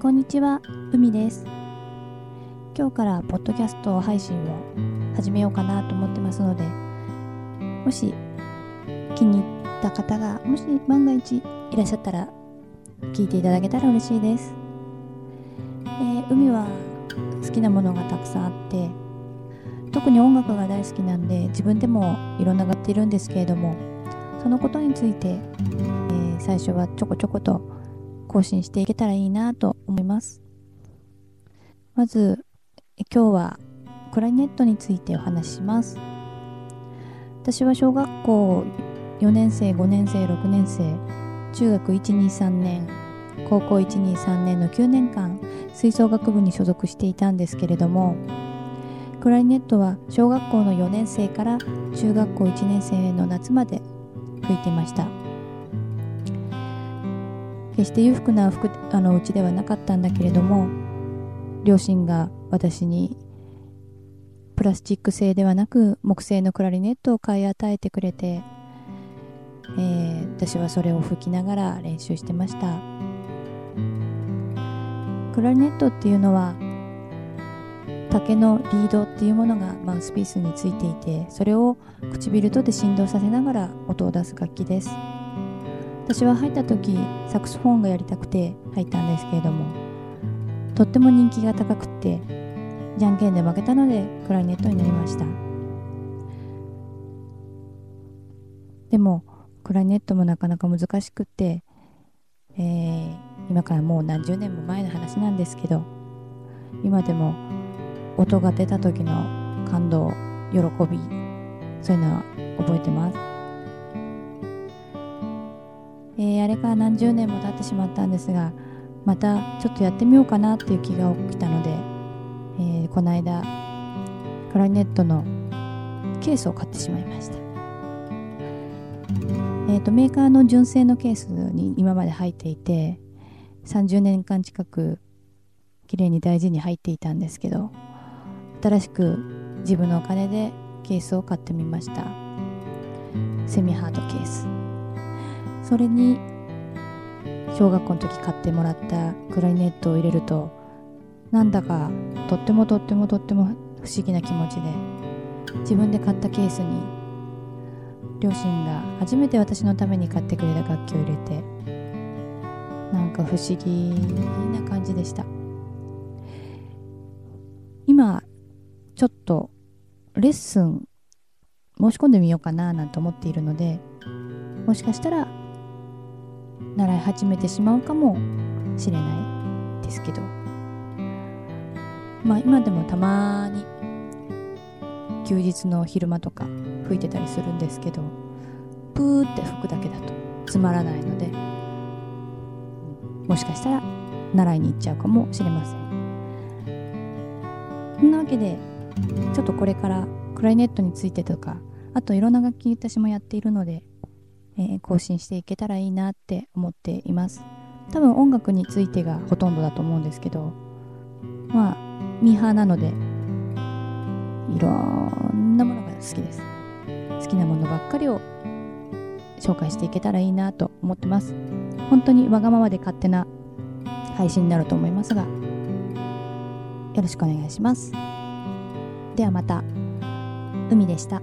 こんにちは、海です。今日からポッドキャスト配信を始めようかなと思ってますので、もし気に入った方が、もし万が一いらっしゃったら聞いていただけたら嬉しいです。えー海は好きなものがたくさんあって、特に音楽が大好きなんで自分でもいろんながっているんですけれども、そのことについて、えー最初はちょこちょこと更新していけたらいいなと思います。まず、今日はクラリネットについてお話しします。私は小学校4年生、5年生、6年生、中学1、2、3年、高校1、2、3年の9年間、吹奏楽部に所属していたんですけれども、クラリネットは小学校の4年生から中学校1年生の夏まで吹いていました。決して裕福な服あのうちではなかったんだけれども両親が私にプラスチック製ではなく木製のクラリネットを買い与えてくれて、えー私はそれを吹きながら練習してました。クラリネットっていうのは竹のリードっていうものがマウスピースについていてそれを唇とで振動させながら音を出す楽器です。私は入った時サクソフォンがやりたくて入ったんですけれどもとっても人気が高くってじゃんけんで負けたのでクラリネットになりました。でもクラリネットもなかなか難しくって、えー今からもう何十年も前の話なんですけど今でも音が出た時の感動喜びそういうのは覚えてます。えーあれから何十年も経ってしまったんですがまたちょっとやってみようかなっていう気が起きたので、えーこの間クラリネットのケースを買ってしまいました、えー、とメーカーの純正のケースに今まで入っていて30年間近く綺麗に大事に入っていたんですけど新しく自分のお金でケースを買ってみました。セミハードケース。それに小学校の時買ってもらったクラリネットを入れるとなんだかとってもとってもとっても不思議な気持ちで自分で買ったケースに両親が初めて私のために買ってくれた楽器を入れてなんか不思議な感じでした。今ちょっとレッスン申し込んでみようかななんて思っているのでもしかしたら習い始めてしまうかもしれないですけど。まあ今でもたまに休日の昼間とか吹いてたりするんですけどプーって吹くだけだとつまらないのでもしかしたら習いに行っちゃうかもしれません。そんなわけでちょっとこれからクラリネットについてとかあといろんな楽器私もやっているのでえ更新していけたらいいなって思っています。多分音楽についてがほとんどだと思うんですけどまあミーハーなのでいろんなものが好きです。好きなものばっかりを紹介していけたらいいなと思ってます。本当にわがままで勝手な配信になると思いますがよろしくお願いします。ではまた。海でした。